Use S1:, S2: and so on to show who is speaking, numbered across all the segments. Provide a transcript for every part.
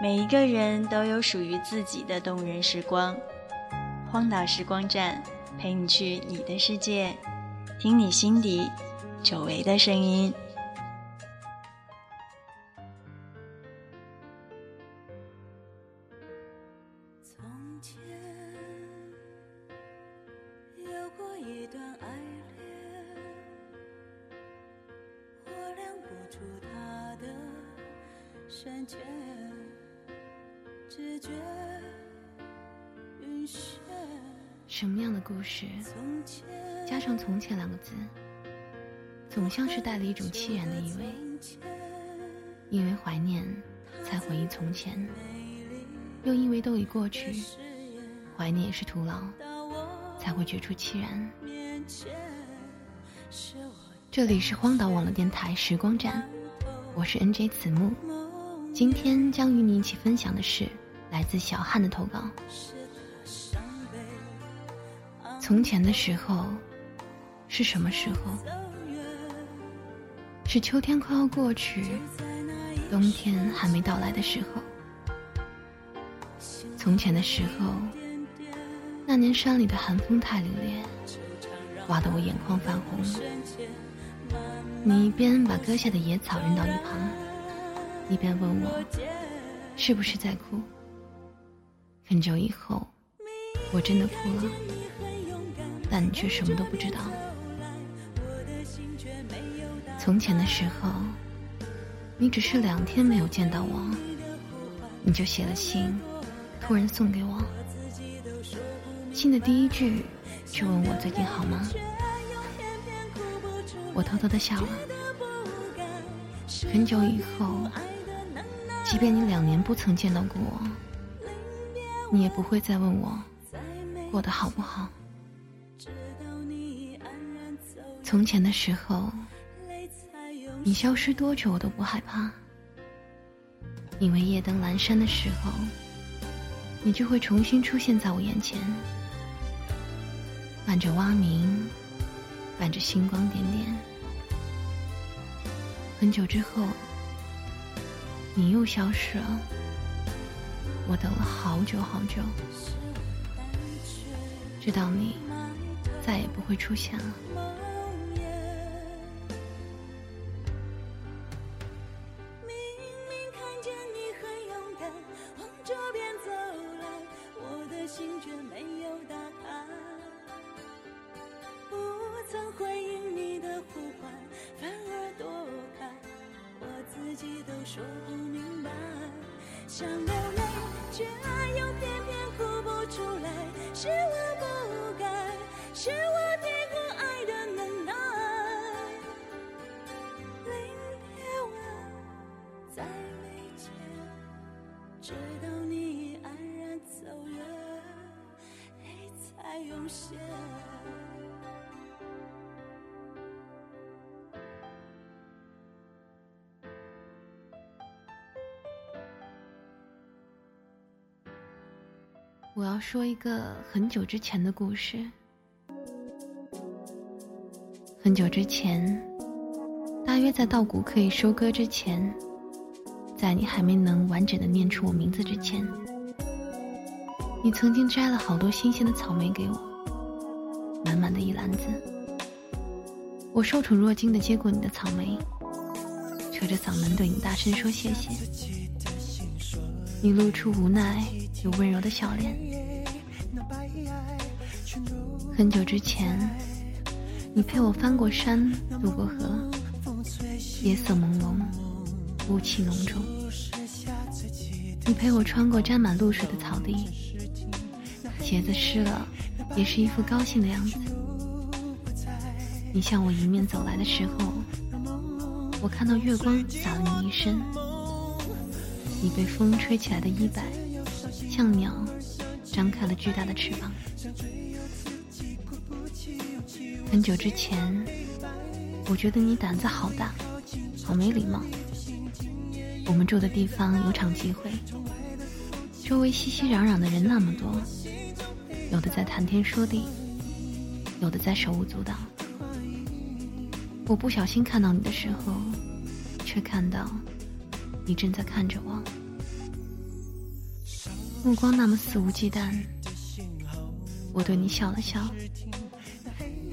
S1: 每一个人都有属于自己的动人时光。荒岛时光站，陪你去你的世界，听你心底久违的声音。
S2: 什么样的故事加上“从前”两个字，总像是带了一种凄然的意味。因为怀念，才回忆从前；又因为都已过去，怀念也是徒劳，才会觉出凄然。这里是荒岛网络电台时光站，我是 NJ 子木。今天将与你一起分享的是来自小汉的投稿。从前的时候，是什么时候？是秋天快要过去，冬天还没到来的时候。从前的时候，那年山里的寒风太凛冽，刮得我眼眶泛红。你一边把割下的野草扔到一旁。一边问我是不是在哭？很久以后，我真的哭了，但你却什么都不知道。从前的时候，你只是两天没有见到我，你就写了信，突然送给我。信的第一句就问我最近好吗？我偷偷的笑了。很久以后。即便你两年不曾见到过我，你也不会再问我过得好不好。从前的时候，你消失多久我都不害怕，因为夜灯阑珊的时候，你就会重新出现在我眼前，伴着蛙鸣，伴着星光点点。很久之后。你又消失了，我等了好久好久，直到你再也不会出现了。
S3: 说不，想流泪，却爱又偏偏哭不出来，是我不该，是我低估爱的能耐。临别晚，再没见，直到你已安然走远，泪才涌现。
S2: 我要说一个很久之前的故事。很久之前，大约在稻谷可以收割之前，在你还没能完整的念出我名字之前，你曾经摘了好多新鲜的草莓给我，满满的一篮子。我受宠若惊的接过你的草莓，扯着嗓门对你大声说谢谢。你露出无奈有温柔的笑脸。很久之前，你陪我翻过山，渡过河，夜色朦胧，雾气浓重。你陪我穿过沾满露水的草地，鞋子湿了，也是一副高兴的样子。你向我迎面走来的时候，我看到月光洒了你一身。你被风吹起来的衣摆，像鸟，张开了巨大的翅膀。很久之前，我觉得你胆子好大，好没礼貌。我们住的地方有场集会，周围熙熙攘攘的人那么多，有的在谈天说地，有的在手舞足蹈。我不小心看到你的时候，却看到你正在看着我。目光那么肆无忌惮。我对你笑了笑，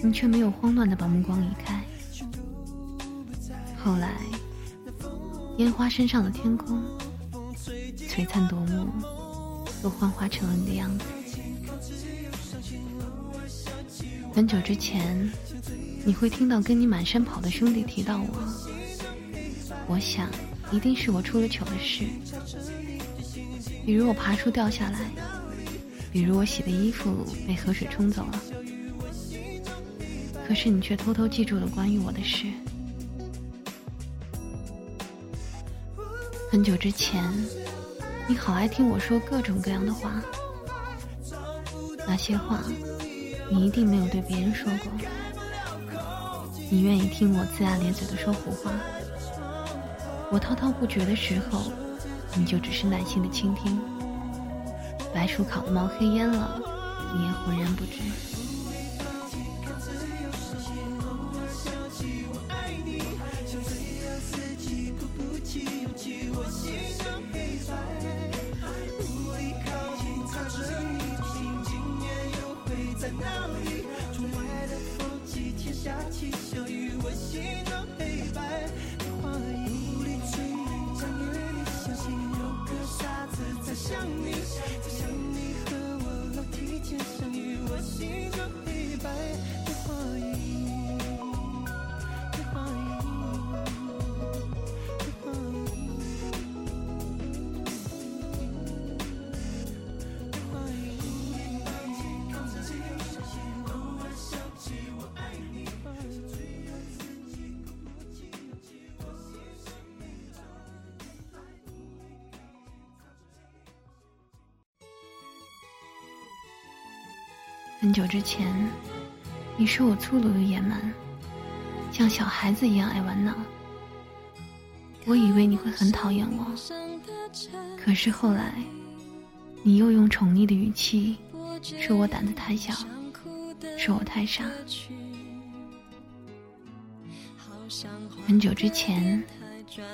S2: 你却没有慌乱的把目光移开。后来，烟花身上的天空，璀璨夺目，都幻化成了你的样子。很久之前，你会听到跟你满山跑的兄弟提到我，我想，一定是我出了糗的事，比如我爬树掉下来，比如我洗的衣服被河水冲走了。可是你却偷偷记住了关于我的事。很久之前，你好爱听我说各种各样的话，那些话。你一定没有对别人说过，你愿意听我龇牙咧嘴的说胡话。我滔滔不绝的时候，你就只是耐心的倾听。白薯烤的冒黑烟了，你也浑然不知。想你想你和我楼梯间相遇我心中一百的话语很久之前，你说我粗鲁又野蛮，像小孩子一样爱玩闹。我以为你会很讨厌我，可是后来，你又用宠溺的语气说我胆子太小，说我太傻。很久之前，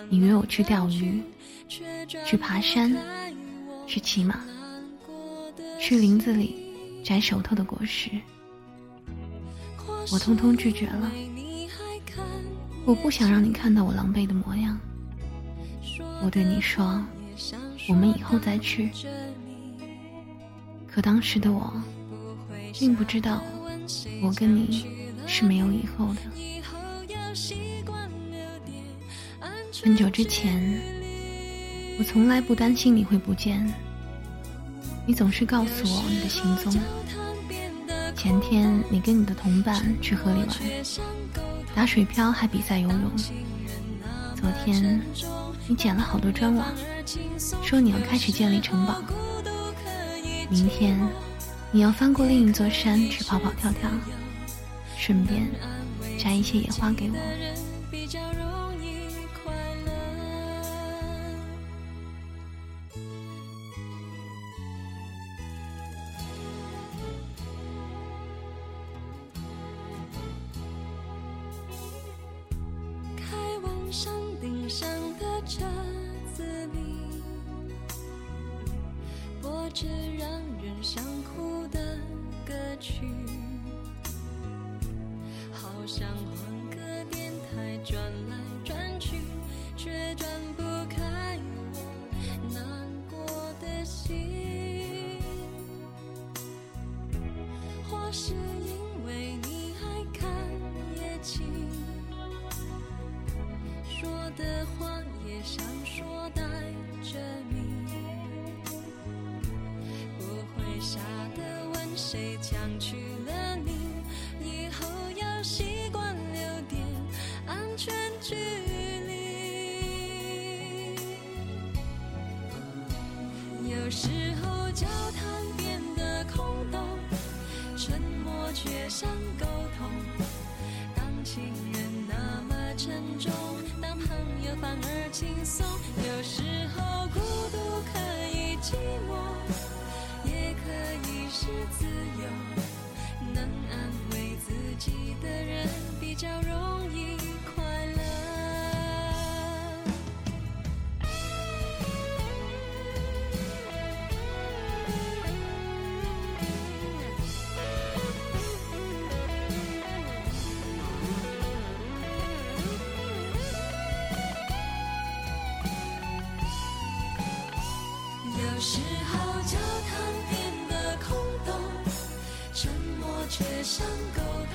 S2: 你约我去钓鱼，去爬山，去骑马，去林子里。摘熟透的果实，我通通拒绝了。我不想让你看到我狼狈的模样。我对你说，我们以后再去。可当时的我，并不知道，我跟你是没有以后的。很久之前，我从来不担心你会不见。你总是告诉我你的行踪。前天你跟你的同伴去河里玩，打水漂还比赛游泳。昨天你捡了好多砖瓦，说你要开始建立城堡。明天你要翻过另一座山去跑跑跳跳，顺便摘一些野花给我。
S3: 的话也像说带着你。傻的问谁抢去了你？以后要习惯留点安全距离。有时候交谈变得空洞，沉默却像沟通。当情人那么沉重，反而轻松。有时候孤独可以寂寞。也可以是自由，能安慰自己的人比较容易却像沟通。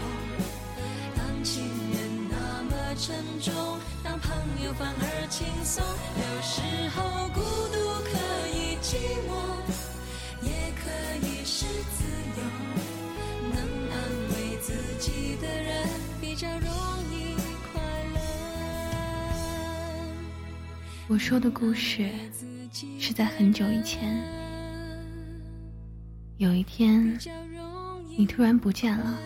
S3: 当情人那么沉重，当朋友反而轻松。有时候孤独可以寂寞，也可以是自由。能安慰自己的人，比较容易快乐。
S2: 我说的故事是在很久以前，有一天你突然不见了，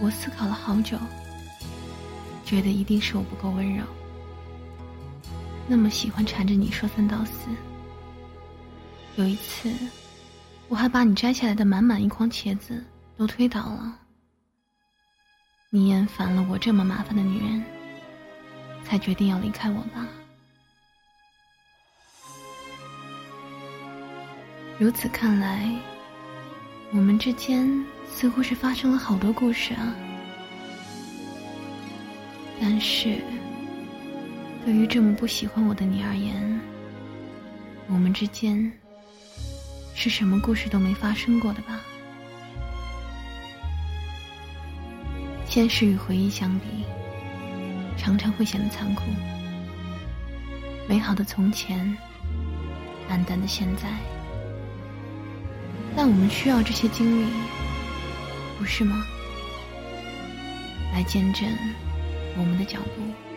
S2: 我思考了好久，觉得一定是我不够温柔，那么喜欢缠着你说三道四。有一次，我还把你摘下来的满满一筐茄子都推倒了，你厌烦了我这么麻烦的女人。才决定要离开我吧。如此看来，我们之间似乎是发生了好多故事啊。但是，对于这么不喜欢我的你而言，我们之间是什么故事都没发生过的吧？现实与回忆相比。常常会显得残酷，美好的从前，暗淡的现在，但我们需要这些经历，不是吗？来见证我们的脚步。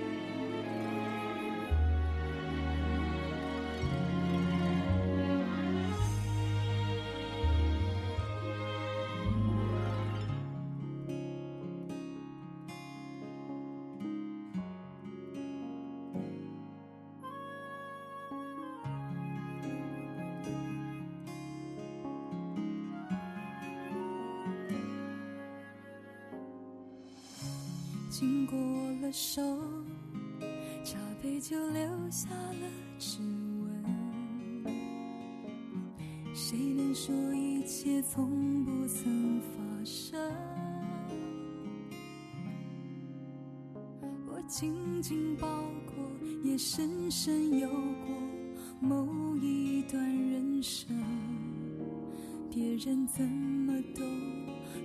S3: 经过了手，茶杯就留下了指纹。谁能说一切从不曾发生？我紧紧抱过，也深深有过某一段人生。别人怎么懂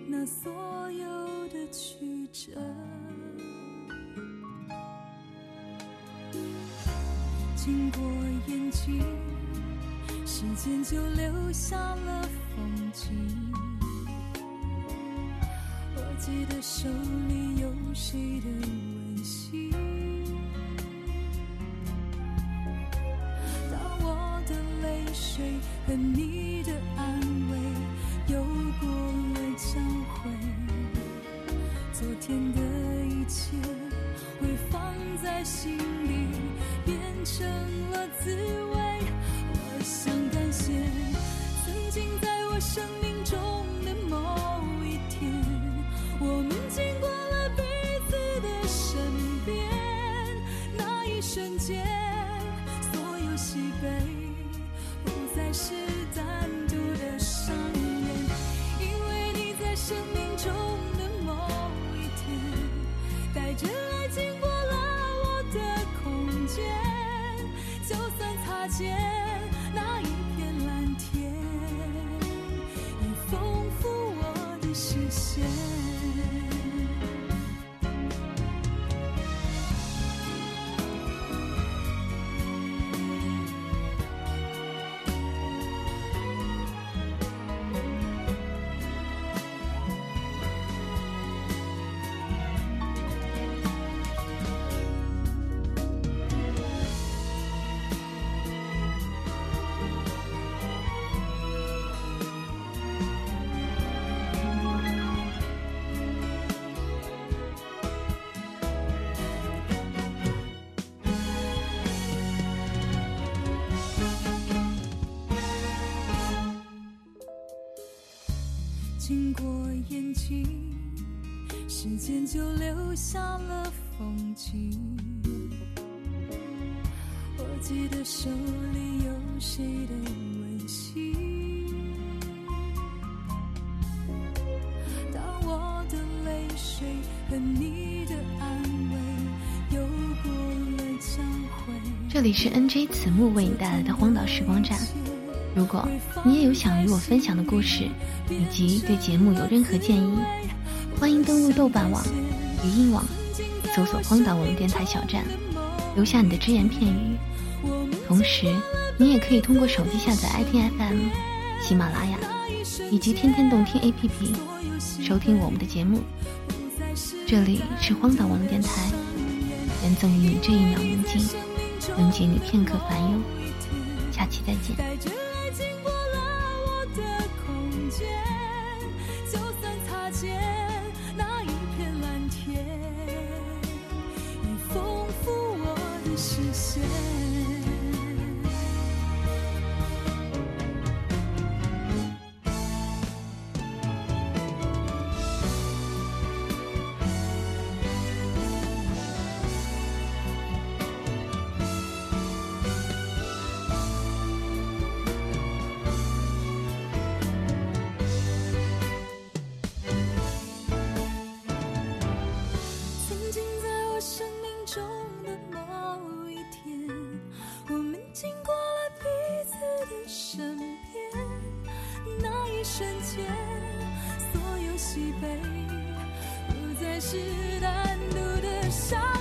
S3: 那所有的曲折？经过眼睛，时间就留下了风景。我记得手里有谁的温馨。当我的泪水和你的安生谢谢经过眼睛，时间就留下了风景。我记得手里有谁的温馨。当我的泪水和你的安慰游过了交汇。这里是 NJ 子木为你带来的荒岛时光站。如果你也有想与我分享的故事，以及对节目有任何建议，欢迎登录豆瓣网、语音网，搜索“荒岛网电台小站”，留下你的只言片语。同时，你也可以通过手机下载 iTFM、喜马拉雅以及天天动听 APP 收听我们的节目。这里是荒岛网电台，愿赠予你这一秒宁静，能解你片刻烦忧。下期再见见。
S4: 瞬间，所有喜悲不再是单独的伤。